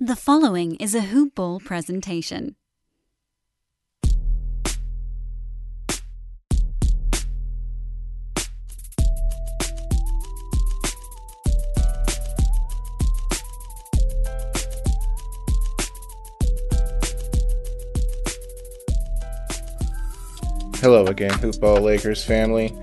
The following is a Hoop Ball presentation. Hello again, Hoop Hoopball Lakers family.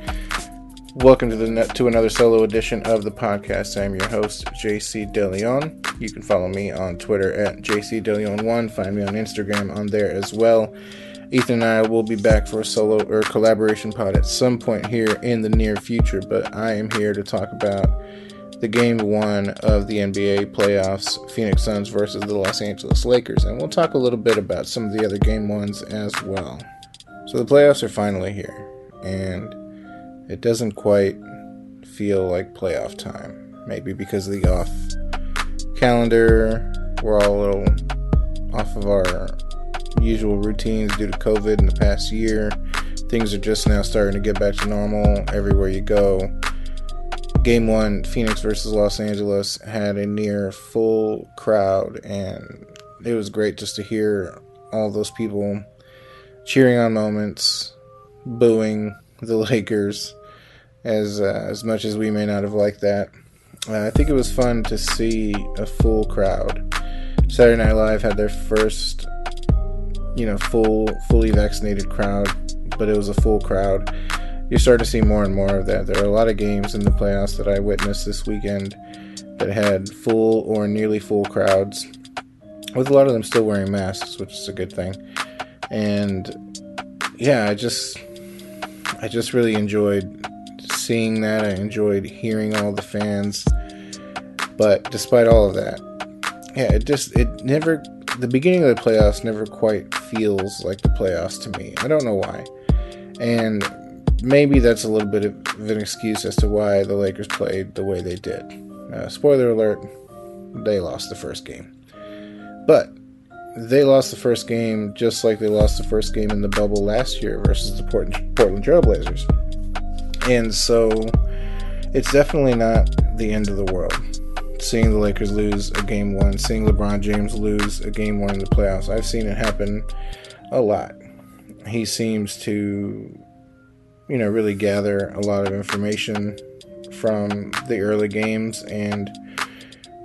Welcome to the to another solo edition of the podcast. I'm your host, JC DeLeon. You can follow me on Twitter at JCDeLeon1. Find me on Instagram on there as well. Ethan and I will be back for a solo or collaboration pod at some point here in the near future, but I am here to talk about the game one of the NBA playoffs, Phoenix Suns versus the Los Angeles Lakers, and we'll talk a little bit about some of the other game ones as well. So the playoffs are finally here, and it doesn't quite feel like playoff time. Maybe because of the off calendar, we're all a little off of our usual routines due to COVID in the past year. Things are just now starting to get back to normal everywhere you go. Game one, Phoenix versus Los Angeles, had a near full crowd, and it was great just to hear all those people cheering on moments, booing the Lakers as uh, as much as we may not have liked that. Uh, I think it was fun to see a full crowd. Saturday Night Live had their first, you know, full fully vaccinated crowd, but it was a full crowd. You're starting to see more and more of that. There are a lot of games in the playoffs that I witnessed this weekend that had full or nearly full crowds, with a lot of them still wearing masks, which is a good thing. And yeah, I just I just really enjoyed seeing that. I enjoyed hearing all the fans. But despite all of that, yeah, it just it never the beginning of the playoffs never quite feels like the playoffs to me. I don't know why. And maybe that's a little bit of an excuse as to why the Lakers played the way they did. Uh, spoiler alert, they lost the first game. But they lost the first game just like they lost the first game in the bubble last year versus the Portland, Portland Trailblazers. And so it's definitely not the end of the world. Seeing the Lakers lose a game one, seeing LeBron James lose a game one in the playoffs, I've seen it happen a lot. He seems to, you know, really gather a lot of information from the early games and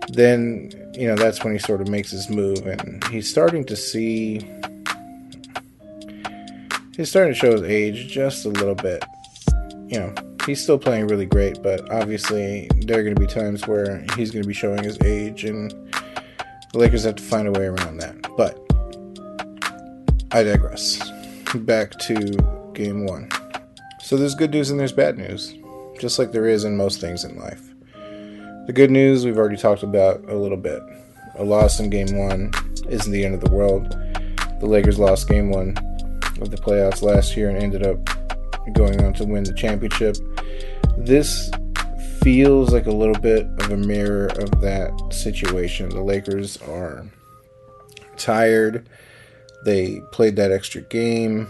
then you know that's when he sort of makes his move and he's starting to see he's starting to show his age just a little bit you know he's still playing really great but obviously there are going to be times where he's going to be showing his age and the lakers have to find a way around that but i digress back to game one so there's good news and there's bad news just like there is in most things in life the good news we've already talked about a little bit. A loss in game one isn't the end of the world. The Lakers lost game one of the playoffs last year and ended up going on to win the championship. This feels like a little bit of a mirror of that situation. The Lakers are tired. They played that extra game.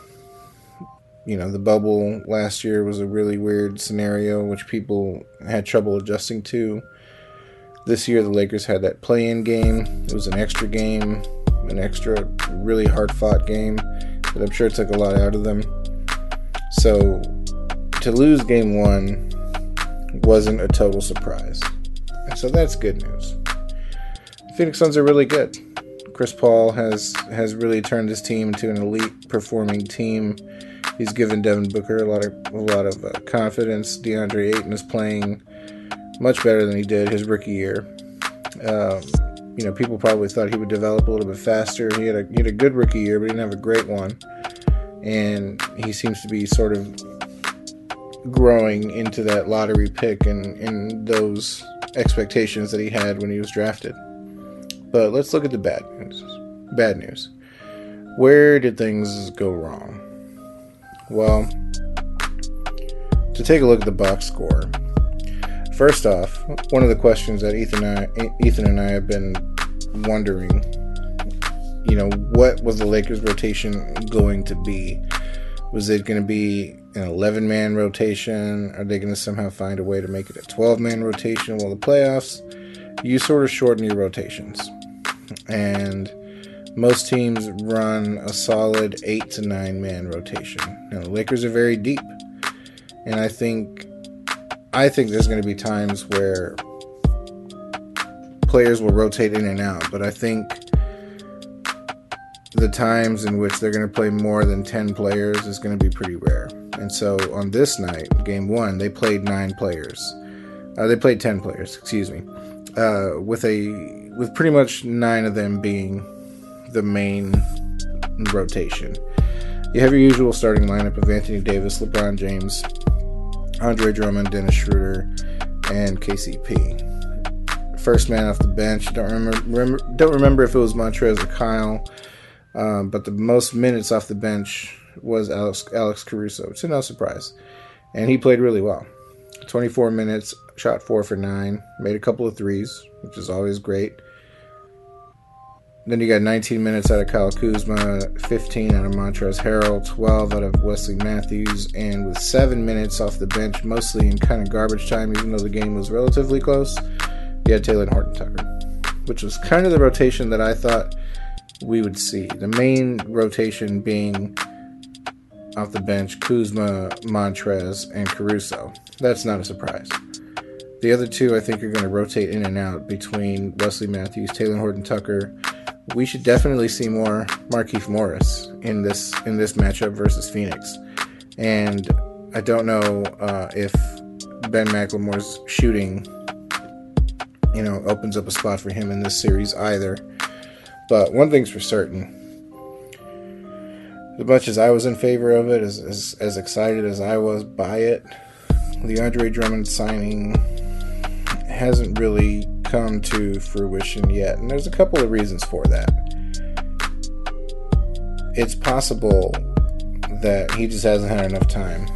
You know, the bubble last year was a really weird scenario, which people had trouble adjusting to. This year, the Lakers had that play in game. It was an extra game, an extra really hard fought game that I'm sure it took a lot out of them. So, to lose game one wasn't a total surprise. And so that's good news. Phoenix Suns are really good. Chris Paul has has really turned his team into an elite performing team. He's given Devin Booker a lot of a lot of uh, confidence. DeAndre Ayton is playing much better than he did his rookie year. Um, you know, people probably thought he would develop a little bit faster. He had a he had a good rookie year, but he didn't have a great one. And he seems to be sort of growing into that lottery pick and, those expectations that he had when he was drafted. But let's look at the bad news. Bad news. Where did things go wrong? Well, to take a look at the box score, First off, one of the questions that Ethan and I, Ethan and I have been wondering, you know, what was the Lakers rotation going to be? Was it going to be an 11 man rotation? Are they going to somehow find a way to make it a 12 man rotation? Well, the playoffs, you sort of shorten your rotations. and most teams run a solid eight to nine man rotation. Now the Lakers are very deep, and I think I think there's going to be times where players will rotate in and out, but I think the times in which they're going to play more than 10 players is going to be pretty rare. And so on this night, game one, they played nine players. Uh, they played 10 players, excuse me, uh, with a with pretty much nine of them being the main rotation. You have your usual starting lineup of Anthony Davis, LeBron James, Andre Drummond, Dennis Schroeder, and KCP. First man off the bench. Don't remember, remember don't remember if it was Montrez or Kyle, um, but the most minutes off the bench was Alex, Alex Caruso. It's no surprise, and he played really well. 24 minutes, shot four for nine, made a couple of threes, which is always great. Then you got 19 minutes out of Kyle Kuzma, 15 out of Montrezl Harrell, 12 out of Wesley Matthews, and with seven minutes off the bench, mostly in kind of garbage time, even though the game was relatively close, you had Talen Horton Tucker, which was kind of the rotation that I thought we would see. The main rotation being off the bench Kuzma, Montrez, and Caruso. That's not a surprise. The other two, I think, are going to rotate in and out between Wesley Matthews, Talen Horton Tucker, we should definitely see more Markieff Morris in this in this matchup versus Phoenix. And I don't know uh, if Ben McLemore's shooting, you know, opens up a spot for him in this series either. But one thing's for certain. As much as I was in favor of it, as, as, as excited as I was by it, the Andre Drummond signing hasn't really come to fruition yet, and there's a couple of reasons for that. It's possible that he just hasn't had enough time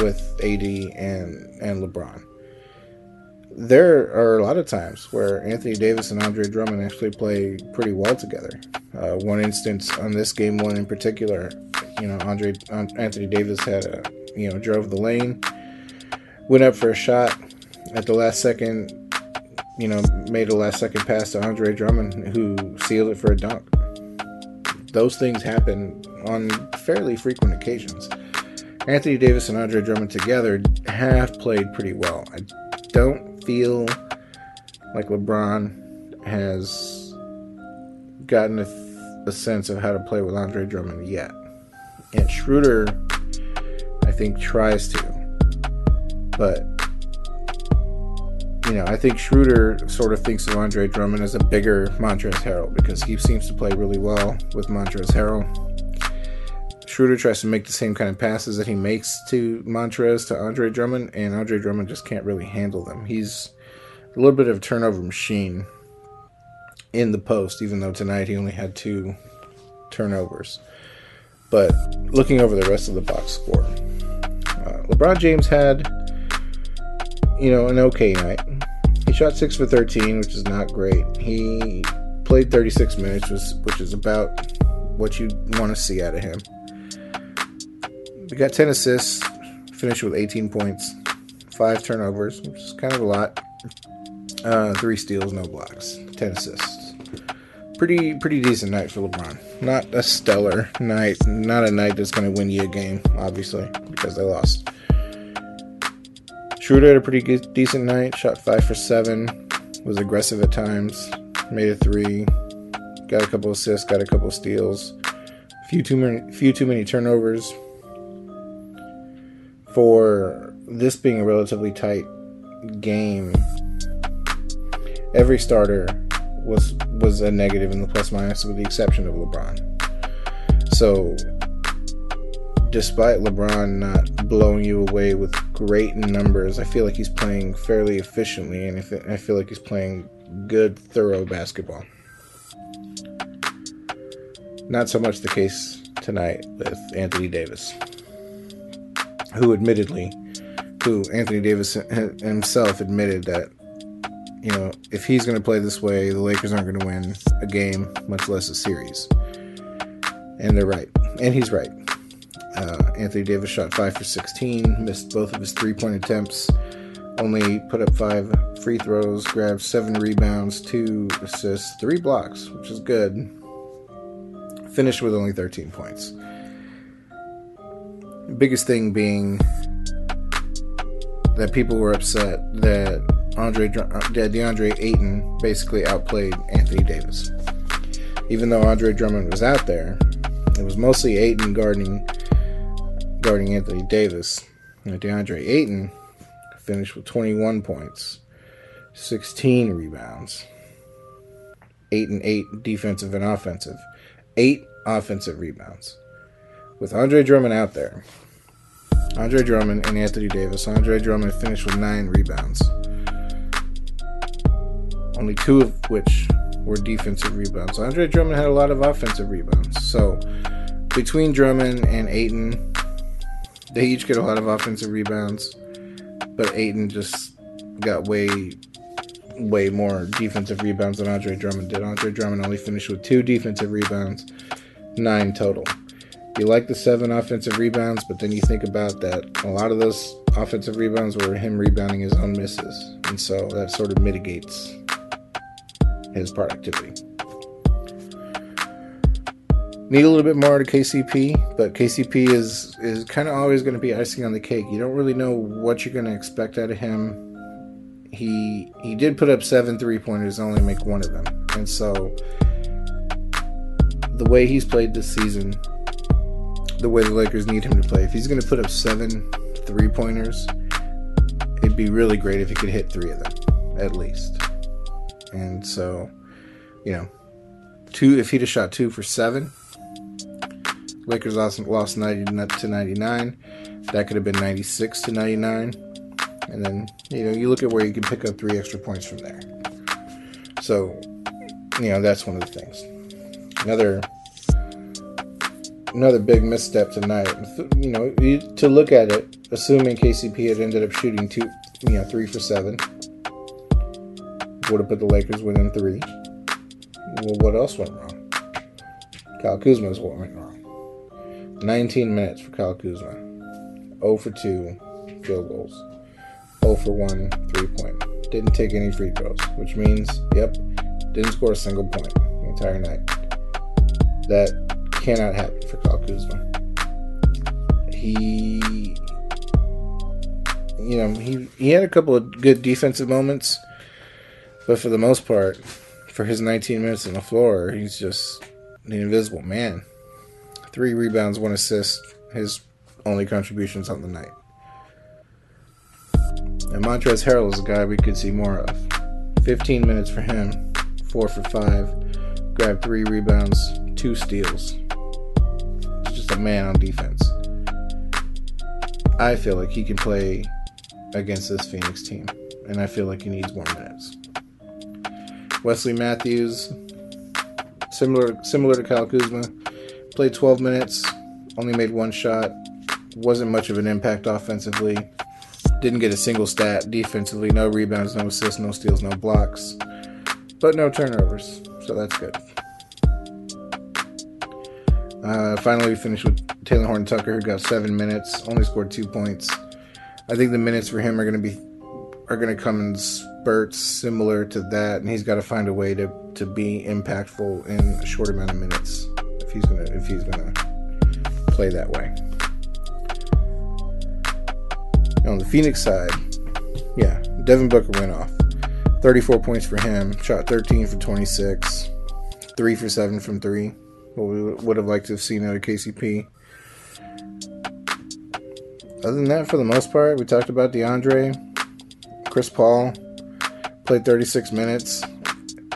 with AD and and LeBron. There are a lot of times where Anthony Davis and Andre Drummond actually play pretty well together. Uh, one instance on this game one in particular, you know, Andre Anthony Davis had a you know drove the lane, went up for a shot at the last second you know, made a last second pass to Andre Drummond, who sealed it for a dunk. Those things happen on fairly frequent occasions. Anthony Davis and Andre Drummond together have played pretty well. I don't feel like LeBron has gotten a, a sense of how to play with Andre Drummond yet. And Schroeder, I think, tries to. But you know, I think Schroeder sort of thinks of Andre Drummond as a bigger Montrezl Harrell because he seems to play really well with Montrezl Harrell. Schroeder tries to make the same kind of passes that he makes to Montrez to Andre Drummond, and Andre Drummond just can't really handle them. He's a little bit of a turnover machine in the post, even though tonight he only had two turnovers. But looking over the rest of the box score, uh, LeBron James had, you know, an okay night. He shot 6 for 13, which is not great. He played 36 minutes, which is about what you want to see out of him. We got 10 assists, finished with 18 points, 5 turnovers, which is kind of a lot. Uh, 3 steals, no blocks, 10 assists. Pretty pretty decent night for LeBron. Not a stellar night, not a night that's going to win you a game, obviously, because they lost. Schroeder had a pretty good, decent night. Shot five for seven. Was aggressive at times. Made a three. Got a couple assists. Got a couple steals. Few too many. Few too many turnovers. For this being a relatively tight game, every starter was was a negative in the plus minus, with the exception of LeBron. So despite LeBron not blowing you away with great numbers, I feel like he's playing fairly efficiently, and I feel like he's playing good, thorough basketball. Not so much the case tonight with Anthony Davis, who admittedly, who Anthony Davis himself admitted that, you know, if he's going to play this way, the Lakers aren't going to win a game, much less a series. And they're right. And he's right. Uh, Anthony Davis shot 5 for 16, missed both of his three point attempts, only put up five free throws, grabbed seven rebounds, two assists, three blocks, which is good. Finished with only 13 points. Biggest thing being that people were upset that Andre uh, that DeAndre Ayton basically outplayed Anthony Davis. Even though Andre Drummond was out there, it was mostly Ayton guarding guarding Anthony Davis. And DeAndre Ayton finished with 21 points, 16 rebounds, 8 and 8 defensive and offensive, 8 offensive rebounds. With Andre Drummond out there, Andre Drummond and Anthony Davis, Andre Drummond finished with 9 rebounds, only two of which were defensive rebounds. Andre Drummond had a lot of offensive rebounds. So between Drummond and Ayton, they each get a lot of offensive rebounds but Ayton just got way, way more defensive rebounds than Andre Drummond did. Andre Drummond only finished with two defensive rebounds, nine total. You like the seven offensive rebounds, but then you think about that a lot of those offensive rebounds were him rebounding his own misses, and so that sort of mitigates his productivity. Need a little bit more to KCP, but KCP is is kind of always going to be icing on the cake. You don't really know what you're going to expect out of him. He he did put up seven three pointers, and only make one of them, and so the way he's played this season, the way the Lakers need him to play, if he's going to put up seven three pointers, it'd be really great if he could hit three of them at least. And so, you know, two if he'd have shot two for seven Lakers lost, lost 90 to 99. That could have been 96 to 99. And then, you know, you look at where you can pick up three extra points from there. So, you know, that's one of the things. Another another big misstep tonight. You know, to look at it, assuming KCP had ended up shooting two, you know, three for seven, would have put the Lakers within three. Well, what else went wrong? Kyle Kuzma's what went wrong. 19 minutes for Kyle Kuzma. 0 for 2 field goals. 0 for 1 three point. Didn't take any free throws, which means, yep, didn't score a single point the entire night. That cannot happen for Kyle Kuzma. He, you know, he, he had a couple of good defensive moments, but for the most part, for his 19 minutes on the floor, he's just an invisible man. Three rebounds, one assist. His only contributions on the night. And Montrezl Harrell is a guy we could see more of. 15 minutes for him, 4 for 5, grabbed 3 rebounds, 2 steals. Man on defense. I feel like he can play against this Phoenix team, and I feel like he needs more minutes. Wesley Matthews, similar similar to Kyle Kuzma, Played 12 minutes, only made one shot. Wasn't much of an impact offensively. Didn't get a single stat defensively. No rebounds, no assists, no steals, no blocks. But no turnovers, so that's good. Uh, finally, we finished with Talen Horton Tucker, who got seven minutes, only scored two points. I think the minutes for him are going to be are going to come in spurts similar to that, and he's got to find a way to to be impactful in a short amount of minutes if he's gonna if he's gonna play that way. On the Phoenix side, yeah, Devin Booker went off. 34 points for him, shot 13 for 26, 3 for 7 from 3. We would have liked to have seen out of KCP. Other than that, for the most part, we talked about DeAndre. Chris Paul played 36 minutes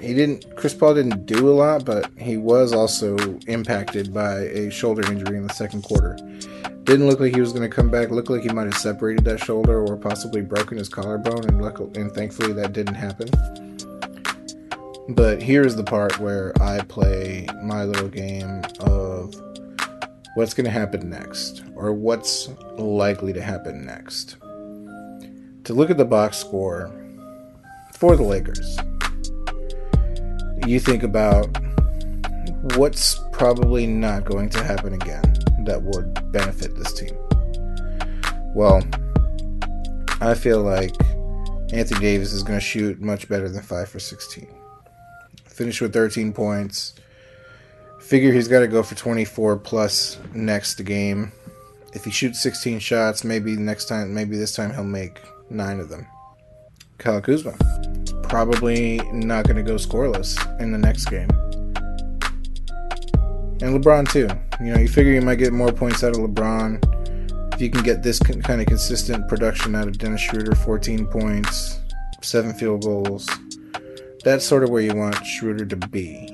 he didn't Chris Paul didn't do a lot, but he was also impacted by a shoulder injury in the second quarter. Didn't look like he was going to come back. Looked like he might have separated that shoulder or possibly broken his collarbone, and luckily, and thankfully that didn't happen. But here's the part where I play my little game of what's going to happen next, or what's likely to happen next. To look at the box score for the Lakers you think about what's probably not going to happen again that would benefit this team. Well, I feel like Anthony Davis is going to shoot much better than 5 for 16. Finish with 13 points. Figure he's got to go for 24 plus next game. If he shoots 16 shots, maybe next time, maybe this time he'll make nine of them. Kyle Kuzma, probably not going to go scoreless in the next game. And LeBron too. You know, you figure you might get more points out of LeBron if you can get this kind of consistent production out of Dennis Schroeder, 14 points, seven field goals. That's sort of where you want Schroeder to be.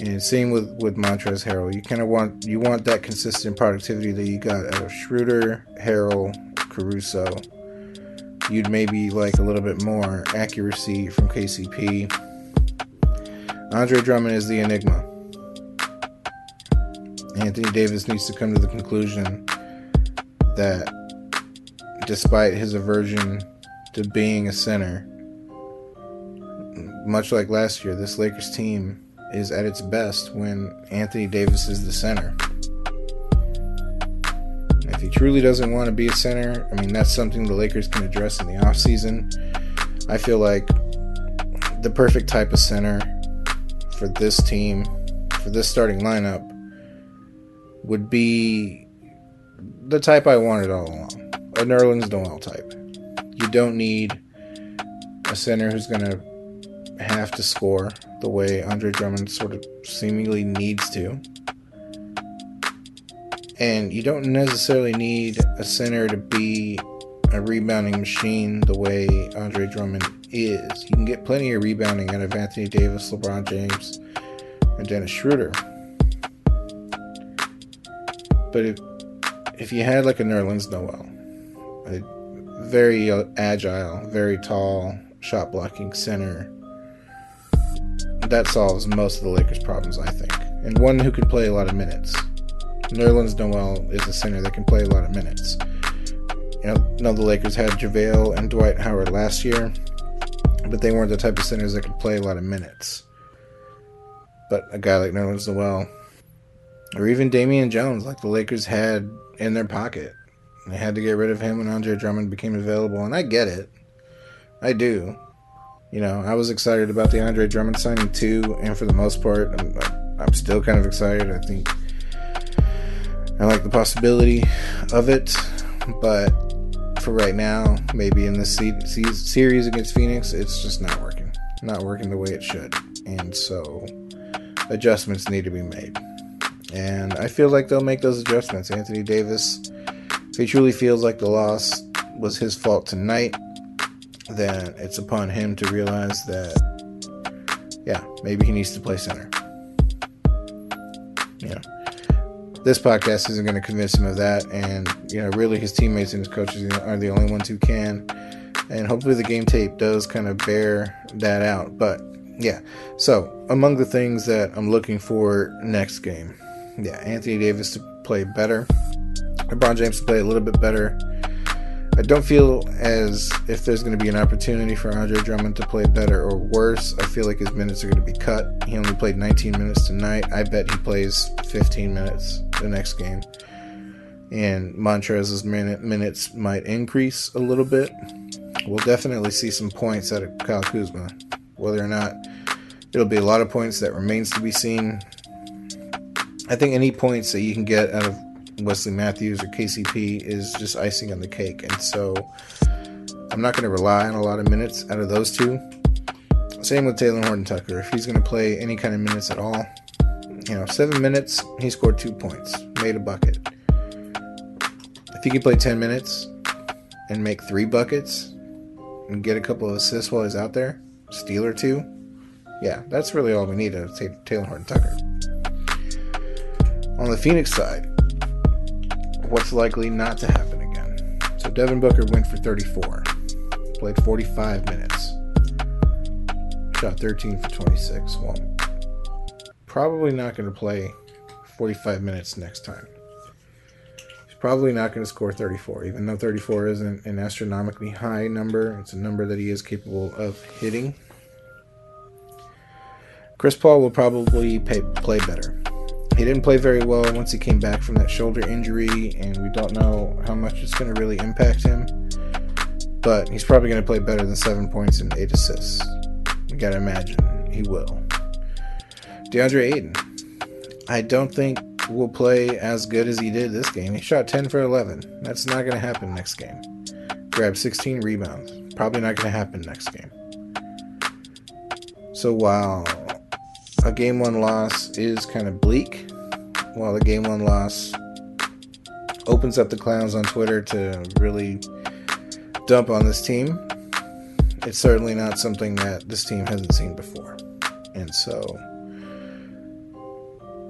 And same with with Montrezl Harrell. You kind of want you want that consistent productivity that you got out of Schroeder, Harrell, Caruso. You'd maybe like a little bit more accuracy from KCP. Andre Drummond is the enigma. Anthony Davis needs to come to the conclusion that despite his aversion to being a center, much like last year, this Lakers team is at its best when Anthony Davis is the center. If he truly doesn't want to be a center, I mean, that's something the Lakers can address in the offseason. I feel like the perfect type of center for this team, for this starting lineup, would be the type I wanted all along a Nerlens Noel type. You don't need a center who's going to have to score the way Andre Drummond sort of seemingly needs to. And you don't necessarily need a center to be a rebounding machine the way Andre Drummond is. You can get plenty of rebounding out of Anthony Davis, LeBron James, and Dennis Schroeder. But if, if you had like a Nerlens Noel, a very agile, very tall, shot blocking center that solves most of the Lakers' problems, I think. And one who can play a lot of minutes. Nerlens Noel is a center that can play a lot of minutes. You know, know the Lakers had JaVale and Dwight Howard last year, but they weren't the type of centers that could play a lot of minutes. But a guy like Nerlens Noel, or even Damian Jones, like the Lakers had in their pocket. They had to get rid of him when Andre Drummond became available, and I get it. I do. You know, I was excited about the Andre Drummond signing too, and for the most part, I'm, I'm still kind of excited. I think I like the possibility of it, but for right now, maybe in this series against Phoenix, it's just not working. Not working the way it should. And so adjustments need to be made. And I feel like they'll make those adjustments. Anthony Davis, if he truly feels like the loss was his fault tonight, then it's upon him to realize that, yeah, maybe he needs to play center. You know, this podcast isn't going to convince him of that, and you know, really, his teammates and his coaches are the only ones who can. And hopefully, the game tape does kind of bear that out. But yeah, so among the things that I'm looking for next game, yeah, Anthony Davis to play better, LeBron James to play a little bit better I don't feel as if there's going to be an opportunity for Andre Drummond to play better or worse. I feel like his minutes are going to be cut. He only played 19 minutes tonight. I bet he plays 15 minutes the next game. And Montrezl's minute, minutes might increase a little bit. We'll definitely see some points out of Kyle Kuzma. Whether or not it'll be a lot of points that remains to be seen. I think any points that you can get out of Wesley Matthews or KCP is just icing on the cake. And so I'm not going to rely on a lot of minutes out of those two. Same with Talen Horton Tucker. If he's going to play any kind of minutes at all, you know, seven minutes, he scored two points, made a bucket. If he can play 10 minutes and make three buckets and get a couple of assists while he's out there, steal or two, yeah, that's really all we need to take Talen Horton Tucker. On the Phoenix side, what's likely not to happen again. So Devin Booker went for 34, played 45 minutes, shot 13 for 26. Well, probably not going to play 45 minutes next time. He's probably not going to score 34, even though 34 isn't an astronomically high number. It's a number that he is capable of hitting. Chris Paul will probably pay, play better he didn't play very well once he came back from that shoulder injury, and we don't know how much it's going to really impact him. but he's probably going to play better than seven points and eight assists. You got to imagine he will. DeAndre Ayton, I don't think will play as good as he did this game. He shot 10 for 11. That's not going to happen next game. Grabbed 16 rebounds. Probably not going to happen next game. So while a game one loss is kind of bleak, while the game one loss opens up the clowns on Twitter to really dump on this team, it's certainly not something that this team hasn't seen before. And so,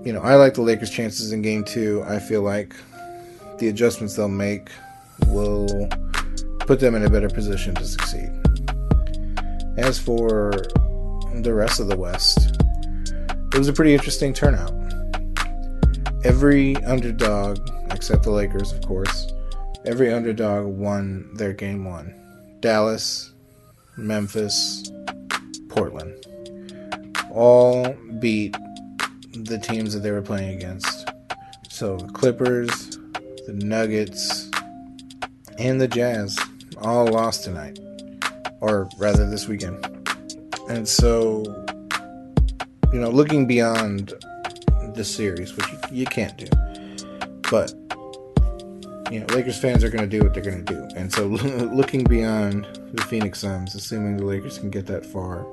you know, I like the Lakers' chances in game two. I feel like the adjustments they'll make will put them in a better position to succeed. As for the rest of the West, it was a pretty interesting turnout. Every underdog, except the Lakers, of course, every underdog won their game one. Dallas, Memphis, Portland. All beat the teams that they were playing against. So the Clippers, the Nuggets, and the Jazz all lost tonight. Or rather, this weekend. And so, you know, looking beyond the series, which you, you can't do, but you know, Lakers fans are going to do what they're going to do. And so, looking beyond the Phoenix Suns, assuming the Lakers can get that far,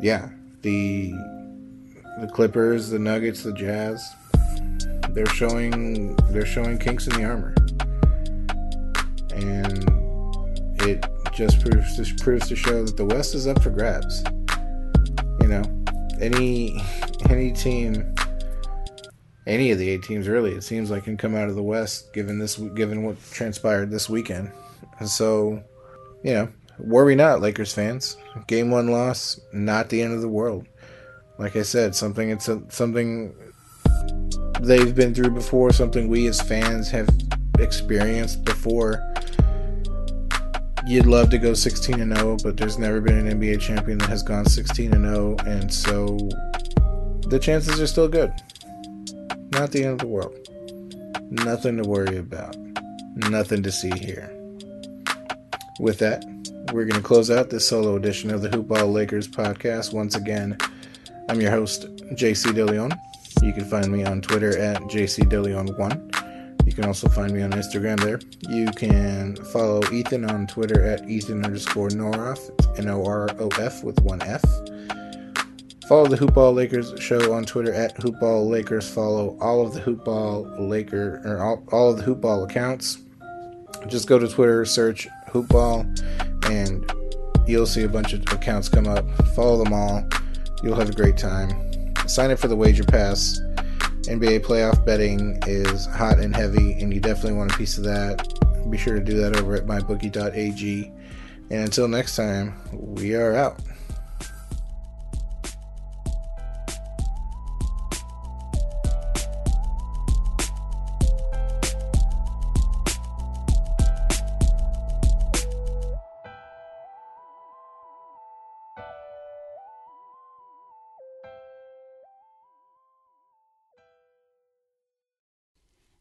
yeah, the the Clippers, the Nuggets, the Jazz, they're showing they're showing kinks in the armor, and it just proves just proves to show that the West is up for grabs. You know, any any team, any of the eight teams really, it seems like can come out of the West given this given what transpired this weekend. So, you know, worry not, Lakers fans. Game one loss, not the end of the world. Like I said, something it's a, something they've been through before, something we as fans have experienced before you'd love to go 16 and 0, but there's never been an NBA champion that has gone 16 and 0, and so the chances are still good. Not the end of the world. Nothing to worry about. Nothing to see here. With that, we're going to close out this solo edition of the Hoopball Lakers podcast. Once again, I'm your host, JC DeLeon. You can find me on Twitter at JCDeLeon1. Can also find me on Instagram there. You can follow Ethan on Twitter at Ethan underscore Noroff, N O R O F with one F. Follow the Hoopball Lakers show on Twitter at Hoopball Lakers. Follow all of the Hoopball Laker or all, all of the Hoopball accounts. Just go to Twitter, search Hoopball, and you'll see a bunch of accounts come up. Follow them all. You'll have a great time. Sign up for the Wager Pass NBA playoff betting is hot and heavy, and you definitely want a piece of that. Be sure to do that over at mybookie.ag. And until next time, we are out.